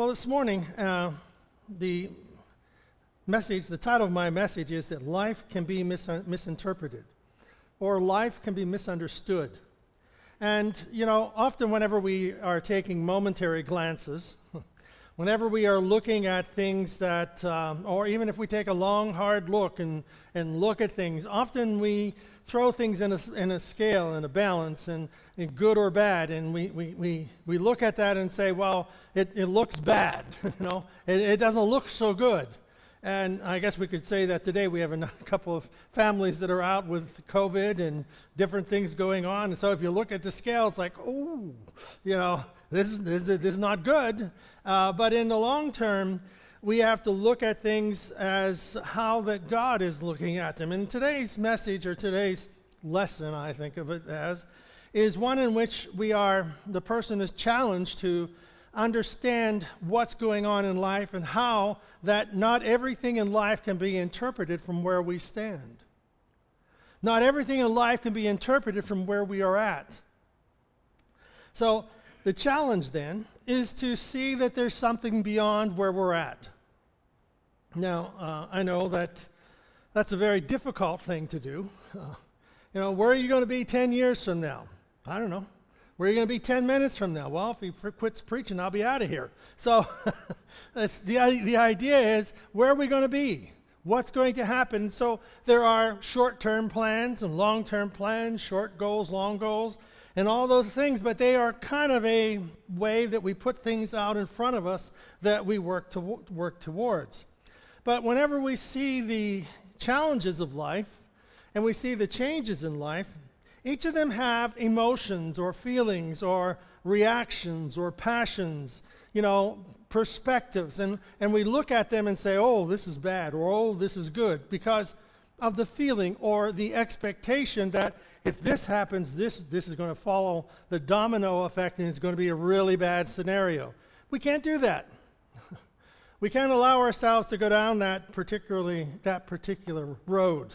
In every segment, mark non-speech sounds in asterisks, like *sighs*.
Well, this morning, uh, the message, the title of my message is that life can be mis- misinterpreted or life can be misunderstood. And, you know, often whenever we are taking momentary glances, whenever we are looking at things that, um, or even if we take a long, hard look and, and look at things, often we throw things in a, in a scale and a balance and, and good or bad and we, we, we, we look at that and say well it, it looks bad *laughs* you know? It, it doesn't look so good. And i guess we could say that today we have a *laughs* couple of families that are out with covid and different things going on. And so if you look at the scale it's like oh you know this is, this is, not good uh, but in the long term we have to look at things as how that God is looking at them. And today's message, or today's lesson, I think of it as, is one in which we are, the person is challenged to understand what's going on in life and how that not everything in life can be interpreted from where we stand. Not everything in life can be interpreted from where we are at. So, the challenge then is to see that there's something beyond where we're at. Now, uh, I know that that's a very difficult thing to do. Uh, you know, where are you going to be 10 years from now? I don't know. Where are you going to be 10 minutes from now? Well, if he quits preaching, I'll be out of here. So *laughs* the, the idea is where are we going to be? What's going to happen? So there are short term plans and long term plans, short goals, long goals and all those things, but they are kind of a way that we put things out in front of us that we work to work towards. But whenever we see the challenges of life and we see the changes in life, each of them have emotions or feelings or reactions or passions, you know, perspectives. And, and we look at them and say, oh, this is bad or oh, this is good because of the feeling or the expectation that if this happens, this, this is going to follow the domino effect and it's going to be a really bad scenario. We can't do that. *laughs* we can't allow ourselves to go down that particularly that particular road.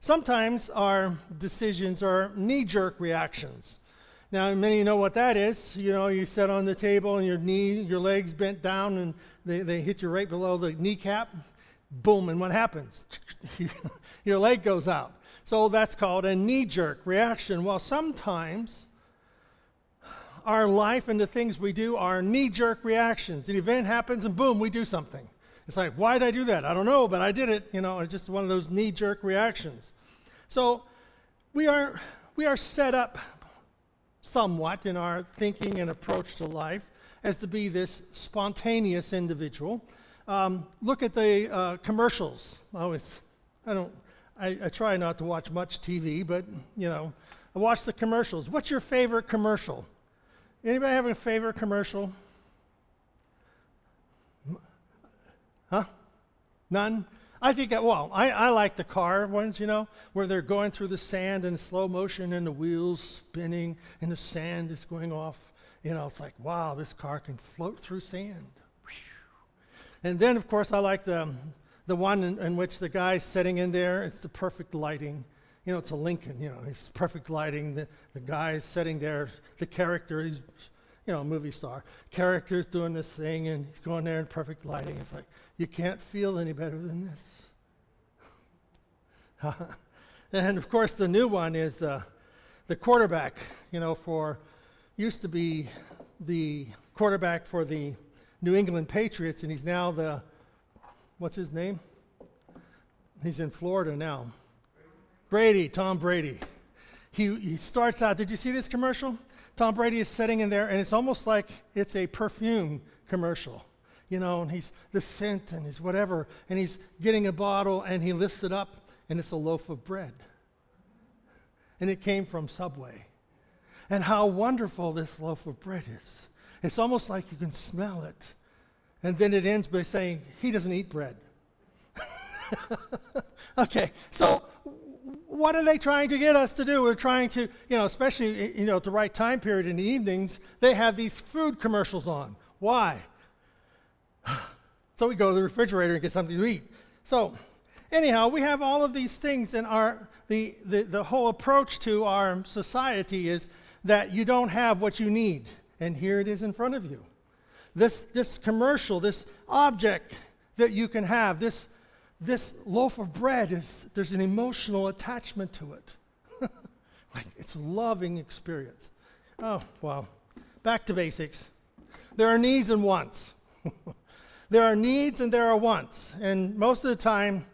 Sometimes our decisions are knee-jerk reactions. Now, many know what that is. You know, you sit on the table and your knee, your legs bent down, and they, they hit you right below the kneecap. Boom, and what happens? *laughs* your leg goes out. So that's called a knee jerk reaction. Well, sometimes our life and the things we do are knee jerk reactions. An event happens and boom, we do something. It's like, why did I do that? I don't know, but I did it. You know, it's just one of those knee jerk reactions. So we are, we are set up somewhat in our thinking and approach to life as to be this spontaneous individual. Um, look at the uh, commercials. I always, I don't I, I try not to watch much TV, but you know, I watch the commercials. What's your favorite commercial? Anybody have a favorite commercial? Huh? None? I think, uh, well, I, I like the car ones, you know, where they're going through the sand in slow motion and the wheels spinning and the sand is going off. You know, it's like, wow, this car can float through sand. And then, of course, I like the, the one in, in, which the guy's sitting in there, it's the perfect lighting. You know, it's a Lincoln, you know, it's perfect lighting. The, the guy's sitting there, the character, he's, you know, a movie star. Character's doing this thing, and he's going there in perfect lighting. It's like, you can't feel any better than this. *laughs* and of course, the new one is uh, the quarterback, you know, for, used to be the quarterback for the New England Patriots, and he's now the What's his name? He's in Florida now. Brady, Tom Brady. He, he starts out, did you see this commercial? Tom Brady is sitting in there, and it's almost like it's a perfume commercial. You know, and he's the scent and he's whatever, and he's getting a bottle and he lifts it up, and it's a loaf of bread. And it came from Subway. And how wonderful this loaf of bread is. It's almost like you can smell it. And then it ends by saying, He doesn't eat bread. *laughs* okay, so what are they trying to get us to do? We're trying to, you know, especially, eh, you know, at the right time period in the evenings, they have these food commercials on. Why? *sighs* so we go to the refrigerator and get something to eat. So, anyhow, we have all of these things in our, the, the, the whole approach to our society is that you don't have what you need. And here it is in front of you. This, this commercial, this object that you can have, this, this loaf of bread, is, there's an emotional attachment to it. *laughs* like it's a loving experience. Oh, well, back to basics. There are needs and wants. *laughs* there are needs and there are wants. And most of the time,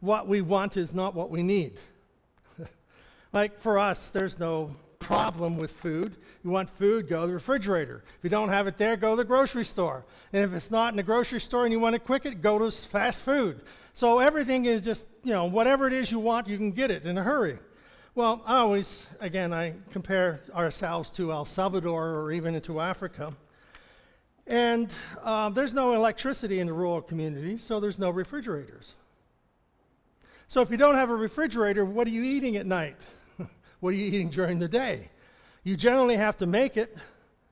what we want is not what we need. *laughs* like for us, there's no problem with food. You want food, go to the refrigerator. If you don't have it there, go to the grocery store. And if it's not in the grocery store and you want it quick, it go to fast food. So everything is just, you know, whatever it is you want, you can get it in a hurry. Well, I always, again, I compare ourselves to El Salvador or even into Africa. And uh, there's no electricity in the rural communities, so there's no refrigerators. So if you don't have a refrigerator, what are you eating at night? What are you eating during the day? You generally have to make it.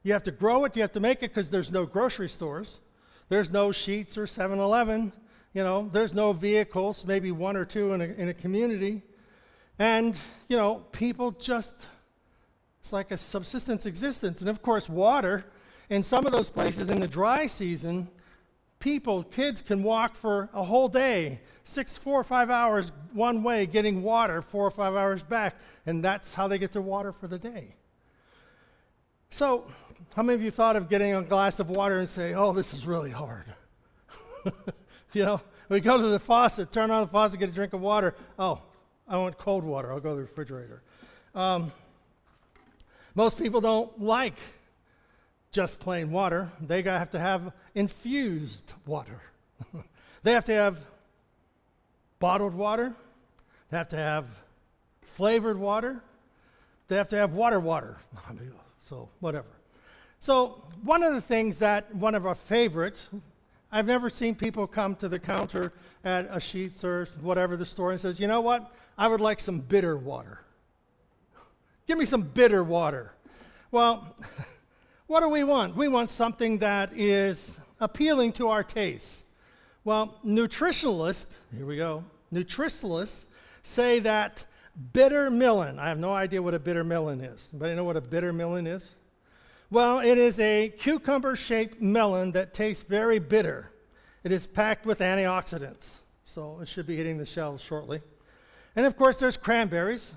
You have to grow it. You have to make it because there's no grocery stores. There's no Sheetz or 7 Eleven. You know, there's no vehicles, maybe one or two in a, in a community. And, you know, people just, it's like a subsistence existence. And of course, water in some of those places in the dry season, people, kids can walk for a whole day, six, four or five hours one way, getting water four or five hours back, and that's how they get their water for the day. So, how many of you thought of getting a glass of water and say, oh, this is really hard? *laughs* you know, we go to the faucet, turn on the faucet, get a drink of water. Oh, I want cold water. I'll go to the refrigerator. Um, most people don't like just plain water. They have to have infused water. *laughs* they have to have bottled water. They have to have flavored water. They have to have water water. *laughs* so, whatever. So, one of the things that one of our favorites, I've never seen people come to the counter at a Sheetz or whatever the store and says, you know what? I would like some bitter water. Give me some bitter water. Well, *laughs* What do we want? We want something that is appealing to our tastes. Well, nutritionalists, here we go, nutritionalists say that bitter melon, I have no idea what a bitter melon is. Anybody know what a bitter melon is? Well, it is a cucumber shaped melon that tastes very bitter. It is packed with antioxidants, so it should be hitting the shelves shortly. And of course, there's cranberries.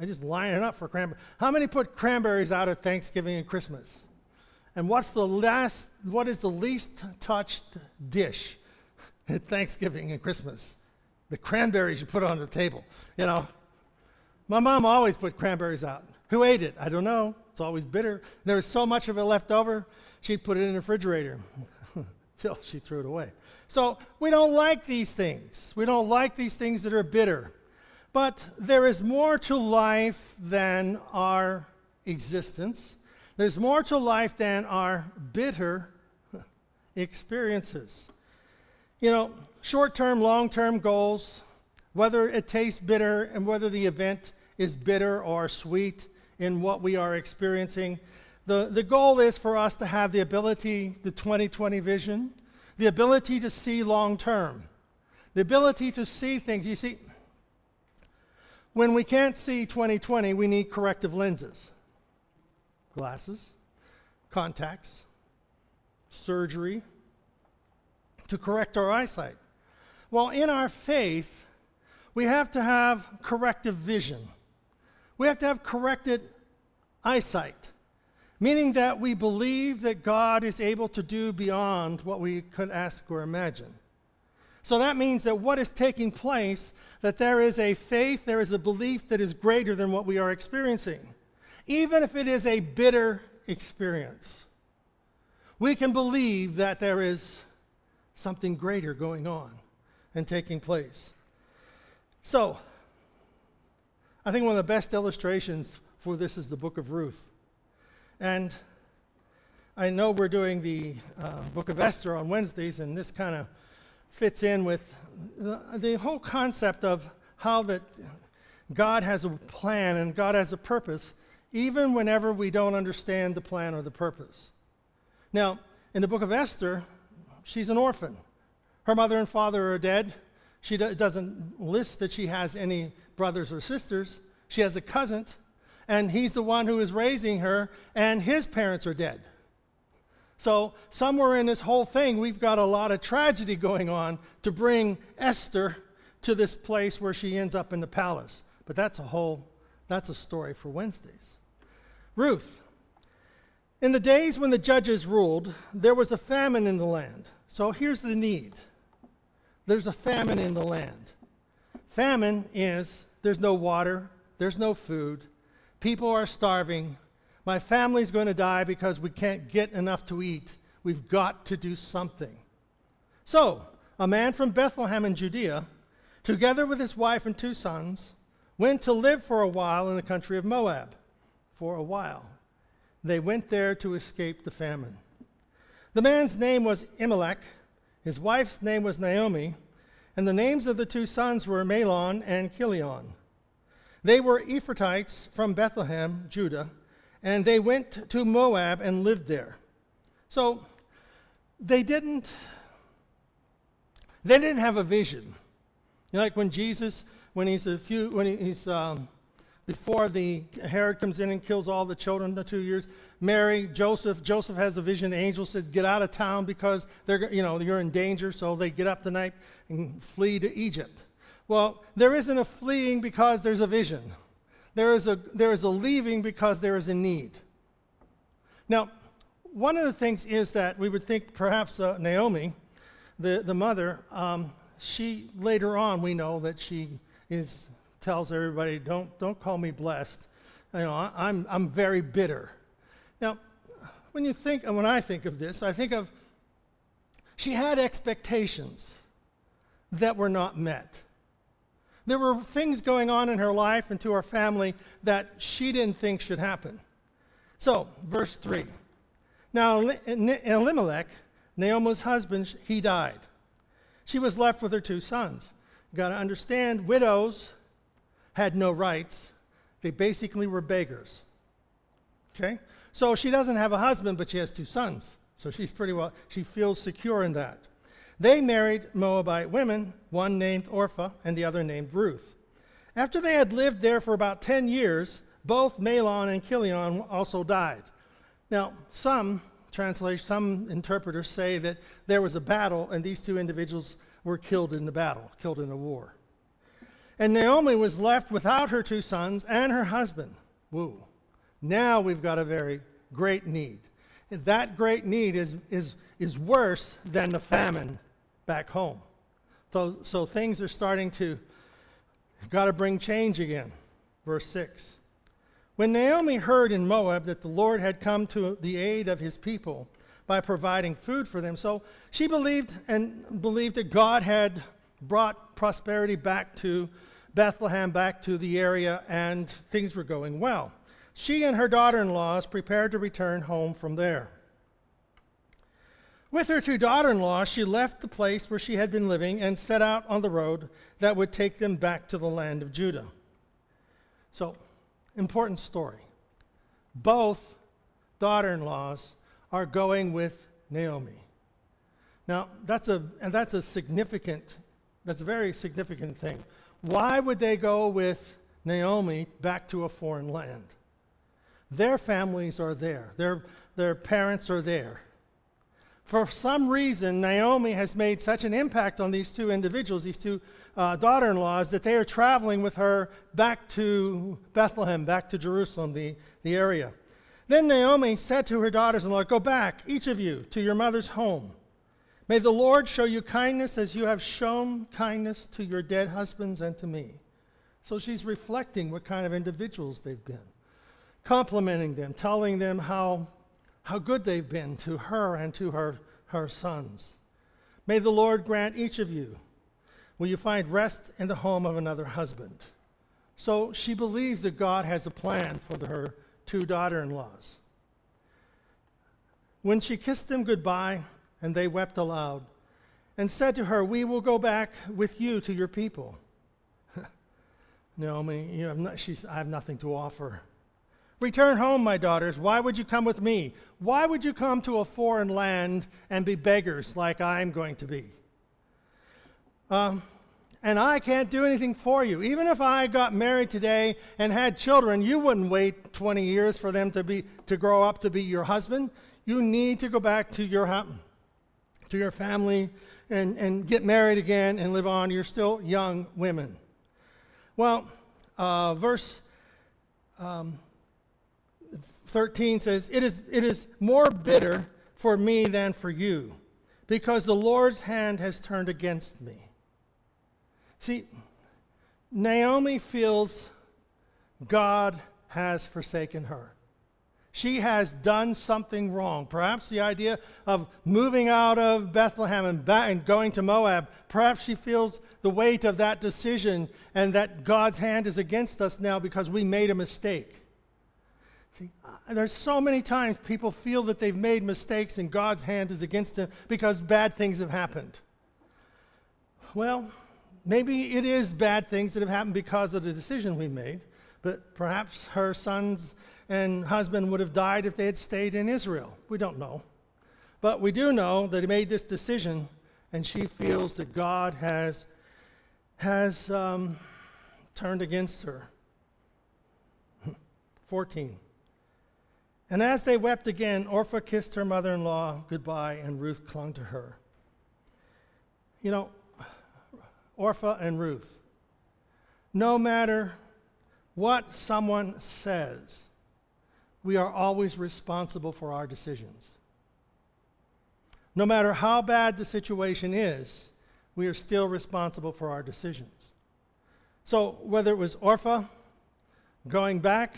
I just line it up for cranberries. How many put cranberries out at Thanksgiving and Christmas? And what's the last, what is the least touched dish at Thanksgiving and Christmas? The cranberries you put on the table. You know, my mom always put cranberries out. Who ate it? I don't know. It's always bitter. There was so much of it left over, she'd put it in the refrigerator *laughs* till she threw it away. So we don't like these things. We don't like these things that are bitter. But there is more to life than our existence. There's more to life than our bitter *laughs* experiences. You know, short term, long term goals, whether it tastes bitter and whether the event is bitter or sweet in what we are experiencing, the, the goal is for us to have the ability, the 2020 vision, the ability to see long term, the ability to see things. You see, when we can't see 2020, we need corrective lenses glasses, contacts, surgery to correct our eyesight. Well, in our faith, we have to have corrective vision. We have to have corrected eyesight, meaning that we believe that God is able to do beyond what we could ask or imagine. So that means that what is taking place, that there is a faith, there is a belief that is greater than what we are experiencing. Even if it is a bitter experience, we can believe that there is something greater going on and taking place. So, I think one of the best illustrations for this is the book of Ruth. And I know we're doing the uh, book of Esther on Wednesdays, and this kind of fits in with the, the whole concept of how that God has a plan and God has a purpose, even whenever we don't understand the plan or the purpose. Now, in the book of Esther, she's an orphan. Her mother and father are dead. She do- doesn't list that she has any brothers or sisters. She has a cousin, and he's the one who is raising her, and his parents are dead. So, somewhere in this whole thing, we've got a lot of tragedy going on to bring Esther to this place where she ends up in the palace. But that's a whole, that's a story for Wednesdays. Ruth. In the days when the judges ruled, there was a famine in the land. So here's the need there's a famine in the land. Famine is there's no water, there's no food, people are starving, my family's going to die because we can't get enough to eat. We've got to do something. So, a man from Bethlehem in Judea, together with his wife and two sons, went to live for a while in the country of Moab. For a while. They went there to escape the famine. The man's name was Elimelech, his wife's name was Naomi, and the names of the two sons were Mahlon and Chilion. They were Ephrathites from Bethlehem, Judah and they went to Moab and lived there. So they didn't they didn't have a vision. You know, like when Jesus, when he's a few, when he's um, before the Herod comes in and kills all the children in two years. Mary, Joseph, Joseph has a vision. The angel says, "Get out of town because they're, you know, you're in danger." So they get up the night and flee to Egypt. Well, there isn't a fleeing because there's a vision. There is a, there is a leaving because there is a need. Now, one of the things is that we would think perhaps uh, Naomi, the, the mother, um, she later on we know that she is tells everybody, don't, don't call me blessed. You know, I, I'm, I'm very bitter. Now, when you think, and when I think of this, I think of she had expectations that were not met. There were things going on in her life and to her family that she didn't think should happen. So, verse 3. Now, Elimelech, Naomi's husband, he died. She was left with her two sons. You got to understand, widows had no rights. They basically were beggars. Okay? So she doesn't have a husband, but she has two sons. So she's pretty well, she feels secure in that. They married Moabite women, one named Orpah and the other named Ruth. After they had lived there for about 10 years, both Mahlon and Chilion also died. Now, some translations, some interpreters say that there was a battle and these two individuals were killed in the battle, killed in the war. And Naomi was left without her two sons and her husband. Woo. Now we've got a very great need. That great need is, is, is worse than the famine back home. So, so things are starting to, got to bring change again. Verse 6. When Naomi heard in Moab that the Lord had come to the aid of his people by providing food for them, so she believed and believed that God had brought prosperity back to Bethlehem, back to the area, and things were going well. She and her daughter in laws prepared to return home from there. With her two daughter in laws, she left the place where she had been living and set out on the road that would take them back to the land of Judah. So, important story. Both daughter in laws are going with Naomi. Now, that's a, and that's a significant, that's a very significant thing. Why would they go with Naomi back to a foreign land? Their families are there, their, their parents are there for some reason, Naomi has made such an impact on these two individuals, these two uh, daughter in laws, that they are traveling with her back to Bethlehem, back to Jerusalem, the, the area. Then Naomi said to her daughters in law, Go back, each of you, to your mother's home. May the Lord show you kindness as you have shown kindness to your dead husbands and to me. So she's reflecting what kind of individuals they've been, complimenting them, telling them how how good they've been to her and to her, her sons. May the Lord grant each of you, will you find rest in the home of another husband. So she believes that God has a plan for her two daughter in laws. When she kissed them goodbye, and they wept aloud, and said to her, We will go back with you to your people. *laughs* Naomi, you have she's, I have nothing to offer. Return home, my daughters. Why would you come with me? Why would you come to a foreign land and be beggars like I'm going to be? Um, and I can't do anything for you. Even if I got married today and had children, you wouldn't wait 20 years for them to, be, to grow up to be your husband. You need to go back to your, to your family and, and get married again and live on. You're still young women. Well, uh, verse um, 13 says, it is, it is more bitter for me than for you, because the Lord's hand has turned against me. See, Naomi feels God has forsaken her. She has done something wrong. Perhaps the idea of moving out of Bethlehem and, back and going to Moab, perhaps she feels the weight of that decision and that God's hand is against us now because we made a mistake. See, there's so many times people feel that they've made mistakes and God's hand is against them because bad things have happened. Well, maybe it is bad things that have happened because of the decision we made, but perhaps her sons and husband would have died if they had stayed in Israel. We don't know. But we do know that he made this decision, and she feels that God has, has um, turned against her. *laughs* 14. And as they wept again, Orpah kissed her mother in law goodbye, and Ruth clung to her. You know, Orpah and Ruth, no matter what someone says, we are always responsible for our decisions. No matter how bad the situation is, we are still responsible for our decisions. So, whether it was Orpah going back,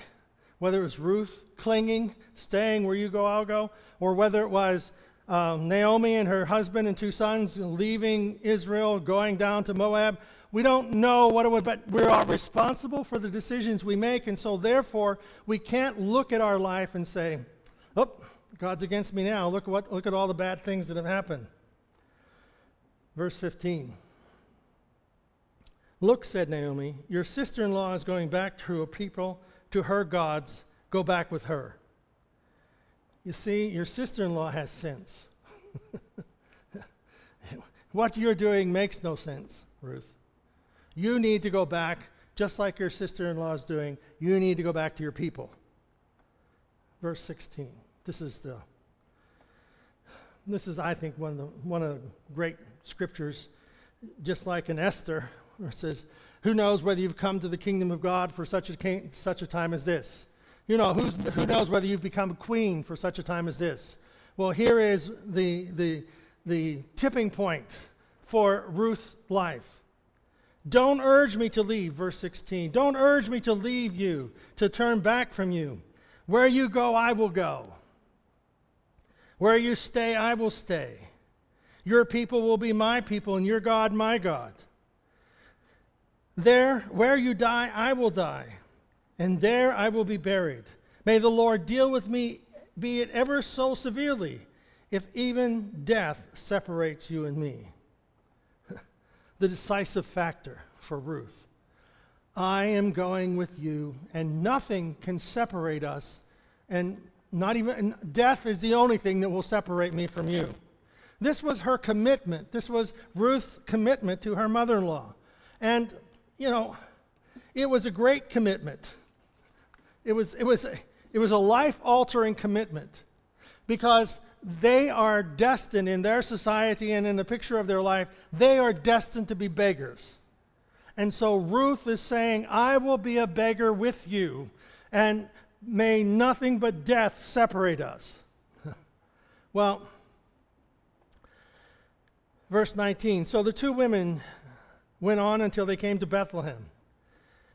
whether it was Ruth clinging, staying where you go, I'll go, or whether it was um, Naomi and her husband and two sons leaving Israel, going down to Moab, we don't know what it would, but we are responsible for the decisions we make, and so therefore we can't look at our life and say, "Oh, God's against me now. Look what look at all the bad things that have happened." Verse 15. Look, said Naomi, your sister-in-law is going back to her people, to her gods. Go back with her. You see, your sister-in-law has sense. *laughs* what you're doing makes no sense, Ruth. You need to go back, just like your sister in law is doing. You need to go back to your people. Verse 16. This is the this is, I think, one of the one of the great scriptures, just like in Esther, where it says, Who knows whether you've come to the kingdom of God for such a such a time as this? You know, who knows whether you've become a queen for such a time as this? Well, here is the, the, the tipping point for Ruth's life. Don't urge me to leave, verse 16. Don't urge me to leave you, to turn back from you. Where you go, I will go. Where you stay, I will stay. Your people will be my people, and your God, my God. There, where you die, I will die, and there I will be buried. May the Lord deal with me, be it ever so severely, if even death separates you and me *laughs* the decisive factor for Ruth. I am going with you, and nothing can separate us, and not even death is the only thing that will separate me from you. This was her commitment. This was Ruth's commitment to her mother in law. And, you know, it was a great commitment. It was, it was, it was a life altering commitment because they are destined in their society and in the picture of their life, they are destined to be beggars. And so Ruth is saying, I will be a beggar with you, and may nothing but death separate us. *laughs* well, verse 19 So the two women went on until they came to Bethlehem.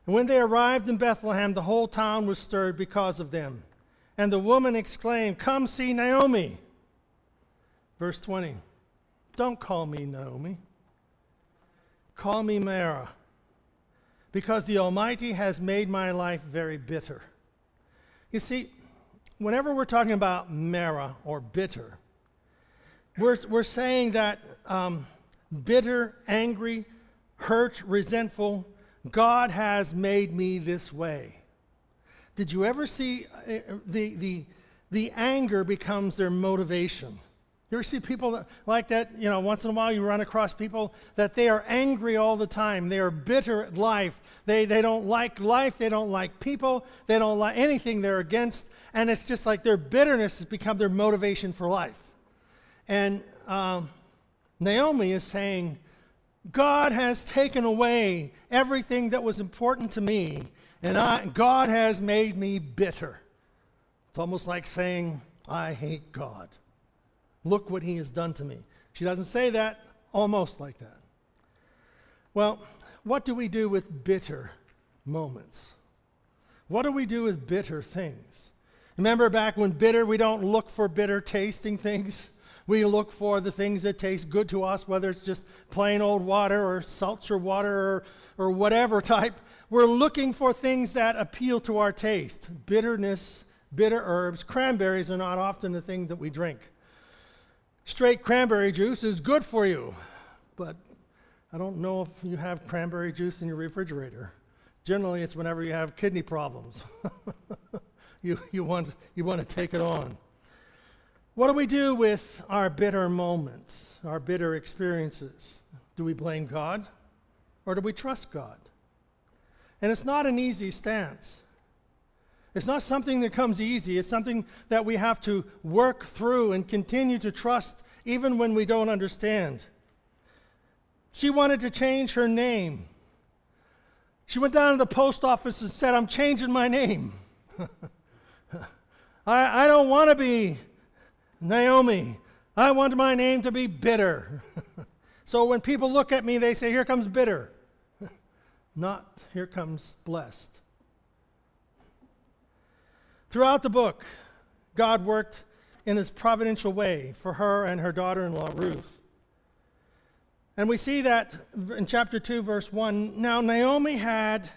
And when they arrived in Bethlehem, the whole town was stirred because of them. And the woman exclaimed, Come see Naomi. Verse 20 Don't call me Naomi, call me Mara, because the Almighty has made my life very bitter. You see, whenever we're talking about Mara or bitter, we're, we're saying that um, bitter, angry, hurt, resentful, God has made me this way. Did you ever see uh, the, the, the anger becomes their motivation? You ever see people that, like that? You know, once in a while you run across people that they are angry all the time. They are bitter at life. They, they don't like life. They don't like people. They don't like anything they're against. And it's just like their bitterness has become their motivation for life. And um, Naomi is saying, God has taken away everything that was important to me, and I, God has made me bitter. It's almost like saying, I hate God. Look what he has done to me. She doesn't say that, almost like that. Well, what do we do with bitter moments? What do we do with bitter things? Remember back when bitter, we don't look for bitter tasting things. We look for the things that taste good to us, whether it's just plain old water or seltzer water or, or whatever *laughs* type. We're looking for things that appeal to our taste. Bitterness, bitter herbs, cranberries are not often the thing that we drink straight cranberry juice is good for you, but I don't know if you have cranberry juice in your refrigerator. Generally, it's whenever you have kidney problems. *laughs* you, you, want, you want to take it on. What do we do with our bitter moments, our bitter experiences? Do we blame God or do we trust God? And it's not an easy stance. It's not something that comes easy. It's something that we have to work through and continue to trust even when we don't understand. She wanted to change her name. She went down to the post office and said, I'm changing my name. *laughs* I, I don't want to be Naomi. I want my name to be bitter. *laughs* so when people look at me, they say, Here comes bitter. *laughs* Not here comes blessed. Throughout the book, God worked in his providential way for her and her daughter in law, Ruth. And we see that in chapter 2, verse 1. Now, Naomi had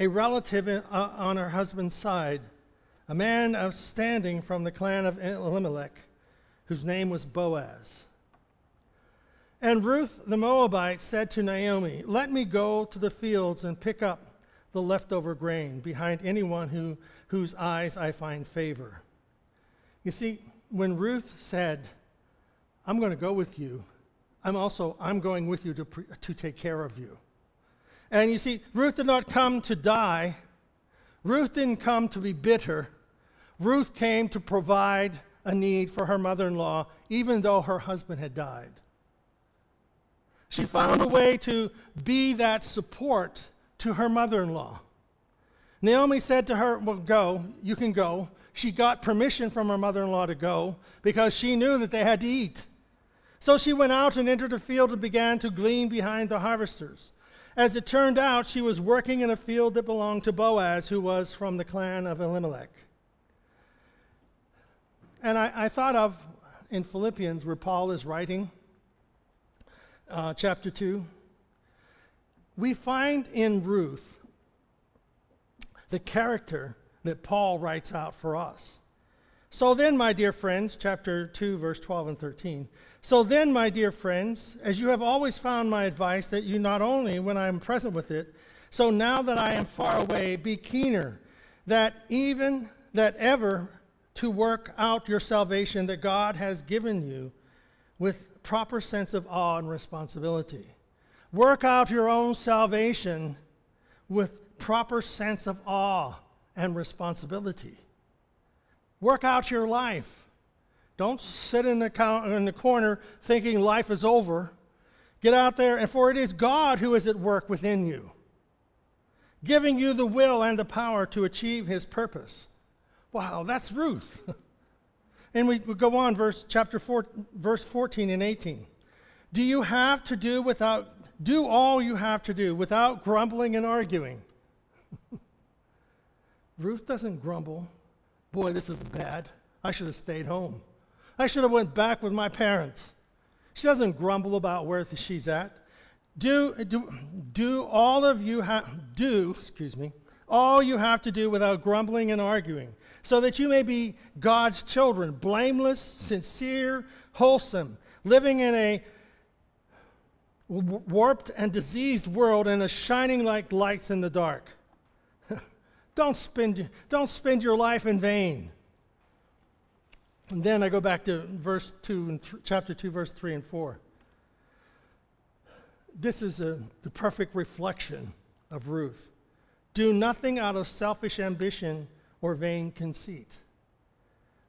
a relative uh, on her husband's side, a man of standing from the clan of Elimelech, whose name was Boaz. And Ruth the Moabite said to Naomi, Let me go to the fields and pick up the leftover grain behind anyone who, whose eyes I find favor. You see, when Ruth said, I'm going to go with you, I'm also, I'm going with you to, to take care of you. And you see, Ruth did not come to die. Ruth didn't come to be bitter. Ruth came to provide a need for her mother in law, even though her husband had died. She found a way to be that support to her mother in law. Naomi said to her, Well, go, you can go. She got permission from her mother in law to go because she knew that they had to eat. So she went out and entered a field and began to glean behind the harvesters. As it turned out, she was working in a field that belonged to Boaz, who was from the clan of Elimelech. And I, I thought of in Philippians, where Paul is writing, uh, chapter 2 we find in Ruth the character that Paul writes out for us. So then, my dear friends, chapter 2, verse 12 and 13. So then, my dear friends, as you have always found my advice, that you not only, when I am present with it, so now that I am far away, be keener, that even that ever to work out your salvation that God has given you with proper sense of awe and responsibility. Work out your own salvation with proper sense of awe and responsibility. Work out your life. Don't sit in the, in the corner thinking life is over. Get out there, and for it is God who is at work within you, giving you the will and the power to achieve his purpose. Wow, that's Ruth. *laughs* and we, we go on, verse chapter 4, verse 14 and 18. Do you have to do without do all you have to do without grumbling and arguing. *laughs* Ruth doesn't grumble. Boy, this is bad. I should have stayed home. I should have went back with my parents. She doesn't grumble about where she's at. Do, do, do all of you have, do, excuse me, all you have to do without grumbling and arguing, so that you may be God's children, blameless, sincere, wholesome, living in a warped and diseased world and is shining like lights in the dark. *laughs* don't, spend, don't spend your life in vain. And then I go back to verse 2 and th- chapter 2, verse 3 and 4. This is a, the perfect reflection of Ruth. Do nothing out of selfish ambition or vain conceit.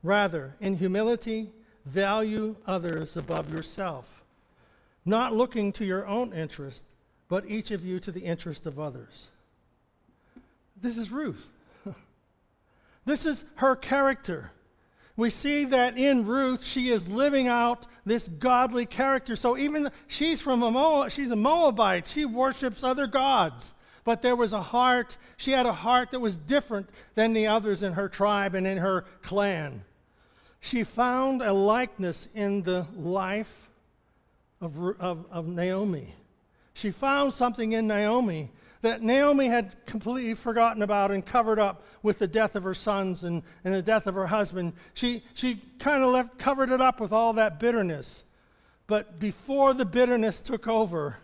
Rather, in humility, value others above yourself, not looking to your own interest, but each of you to the interest of others. This is Ruth. *laughs* this is her character. We see that in Ruth, she is living out this godly character. So even she's from a Moab, she's a Moabite. She worships other gods. But there was a heart, she had a heart that was different than the others in her tribe and in her clan. She found a likeness in the life of, of, of Naomi. She found something in Naomi that Naomi had completely forgotten about and covered up with the death of her sons and, and the death of her husband. She, she kind of left, covered it up with all that bitterness. But before the bitterness took over,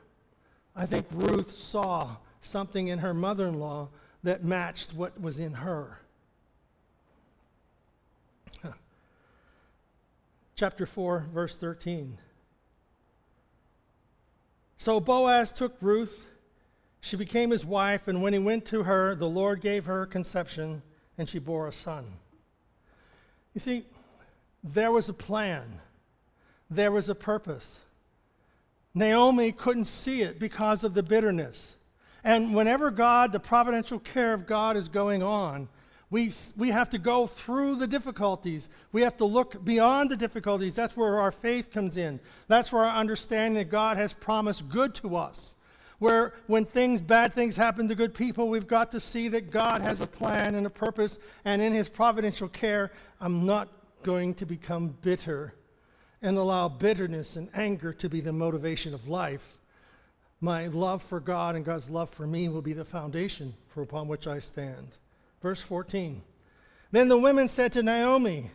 I think Ruth saw something in her mother in law that matched what was in her. Chapter 4, verse 13. So Boaz took Ruth she became his wife, and when he went to her, the Lord gave her conception, and she bore a son. You see, there was a plan, there was a purpose. Naomi couldn't see it because of the bitterness. And whenever God, the providential care of God is going on, we, we have to go through the difficulties. We have to look beyond the difficulties. That's where our faith comes in. That's where our understanding that God has promised good to us where when things, bad things happen to good people, we've got to see that God has a plan and a purpose, and in His providential care, I'm not going to become bitter and allow bitterness and anger to be the motivation of life. My love for God and God's love for me will be the foundation upon which I stand. Verse 14. Then the women said to Naomi,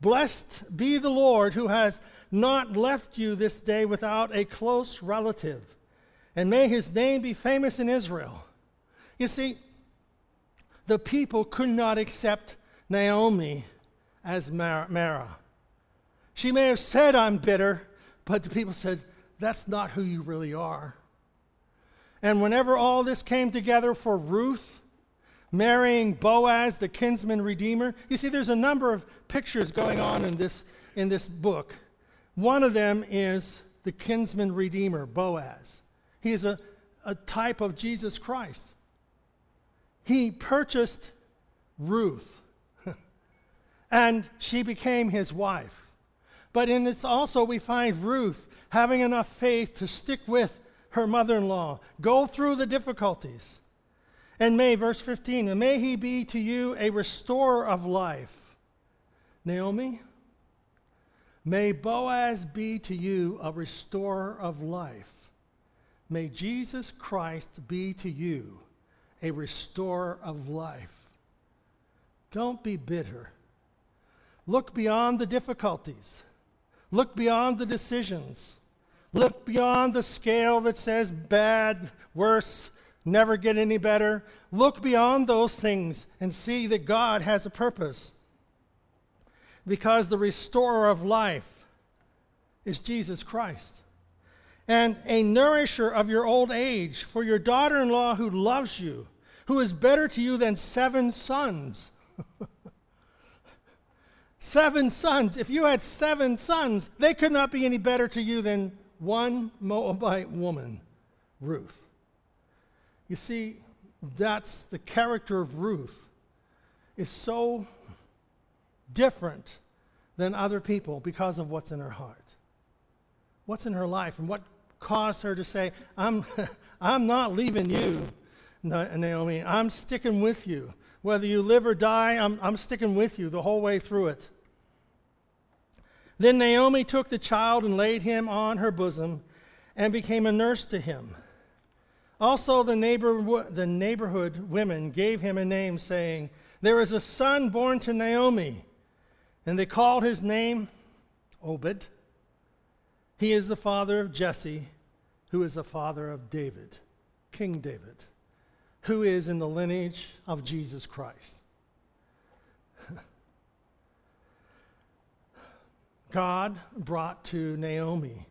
Blessed be the Lord who has not left you this day without a close relative and may his name be famous in Israel. You see, the people could not accept Naomi as Mara. She may have said, I'm bitter, but the people said, That's not who you really are. And whenever all this came together for Ruth marrying Boaz, the kinsman redeemer, you see, there's a number of pictures going on in this, in this book. One of them is the kinsman redeemer, Boaz. He is a, a type of Jesus Christ. He purchased Ruth, *laughs* and she became his wife. But in this also, we find Ruth having enough faith to stick with her mother in law, go through the difficulties. And may, verse 15, and may he be to you a restorer of life. Naomi, may Boaz be to you a restorer of life. May Jesus Christ be to you a restorer of life. Don't be bitter. Look beyond the difficulties. Look beyond the decisions. Look beyond the scale that says bad, worse, never get any better. Look beyond those things and see that God has a purpose. Because the restorer of life is Jesus Christ and a nourisher of your old age, for your daughter in law who loves you, who is better to you than seven sons. *laughs* seven sons. If you had seven sons, they could not be any better to you than one Moabite woman, Ruth. You see, that's the character of Ruth is so different than other people because of what's in her heart. What's in her life and what caused her to say, I'm, *laughs* I'm not leaving you, Naomi. I'm sticking with you. Whether you live or die, I'm, I'm sticking with you the whole way through it. Then Naomi took the child and laid him on her bosom and became a nurse to him. Also, the, neighbor, the neighborhood women gave him a name, saying, There is a son born to Naomi. And they called his name Obed. He is the father of Jesse, who is the father of David, King David, who is in the lineage of Jesus Christ. God brought to Naomi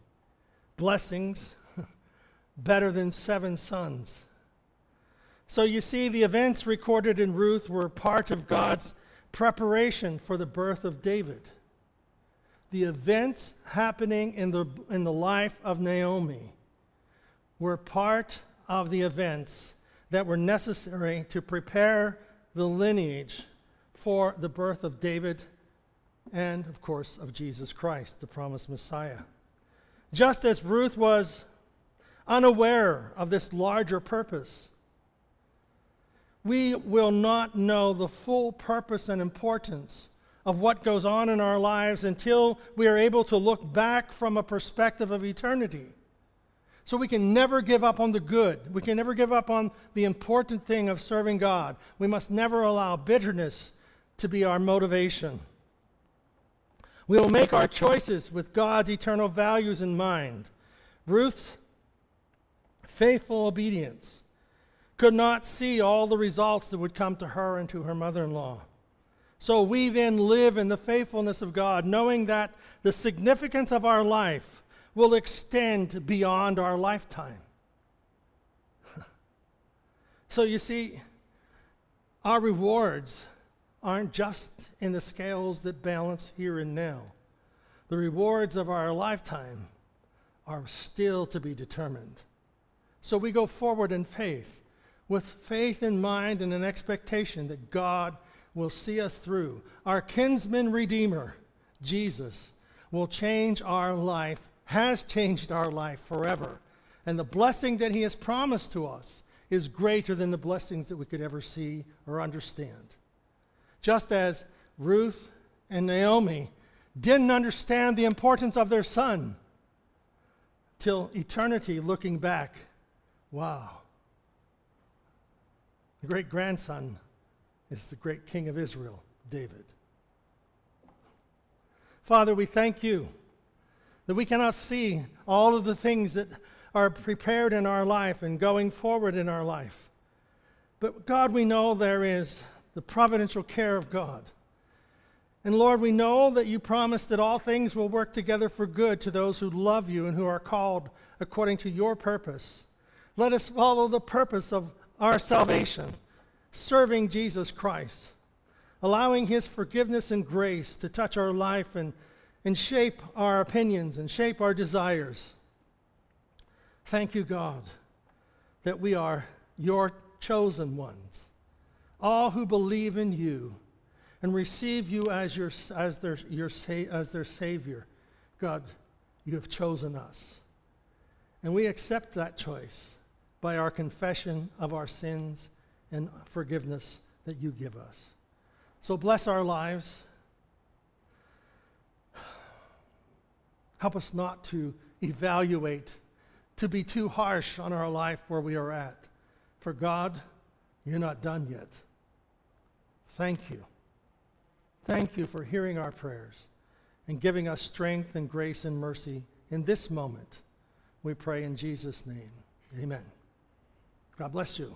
blessings *laughs* better than seven sons. So you see, the events recorded in Ruth were part of God's preparation for the birth of David. The events happening in the, in the life of Naomi were part of the events that were necessary to prepare the lineage for the birth of David and, of course, of Jesus Christ, the promised Messiah. Just as Ruth was unaware of this larger purpose, we will not know the full purpose and importance of what goes on in our lives until we are able to look back from a perspective of eternity. So we can never give up on the good. We can never give up on the important thing of serving God. We must never allow bitterness to be our motivation. We will make our choices with God's eternal values in mind. Ruth's faithful obedience could not see all the results that would come to her and to her mother in law. So we then live in the faithfulness of God, knowing that the significance of our life will extend beyond our lifetime. *laughs* so you see, our rewards aren't just in the scales that balance here and now. The rewards of our lifetime are still to be determined. So we go forward in faith, with faith in mind and an expectation that God will see us through. Our kinsman redeemer, Jesus, will change our life has changed our life forever. And the blessing that He has promised to us is greater than the blessings that we could ever see or understand. Just as Ruth and Naomi didn't understand the importance of their son till eternity looking back. Wow. The great grandson is the great king of Israel, David. Father, we thank you that we cannot see all of the things that are prepared in our life and going forward in our life. But God, we know there is the providential care of God. And Lord, we know that you promised that all things will work together for good to those who love you and who are called according to your purpose. Let us follow the purpose of our salvation, serving Jesus Christ, allowing his forgiveness and grace to touch our life and and shape our opinions and shape our desires. Thank you, God, that we are your chosen ones, all who believe in you and receive you as, your, as, their, your, as their Savior. God, you have chosen us. And we accept that choice by our confession of our sins and forgiveness that you give us. So bless our lives. Help us not to evaluate, to be too harsh on our life where we are at. For God, you're not done yet. Thank you. Thank you for hearing our prayers and giving us strength and grace and mercy in this moment. We pray in Jesus' name. Amen. God bless you.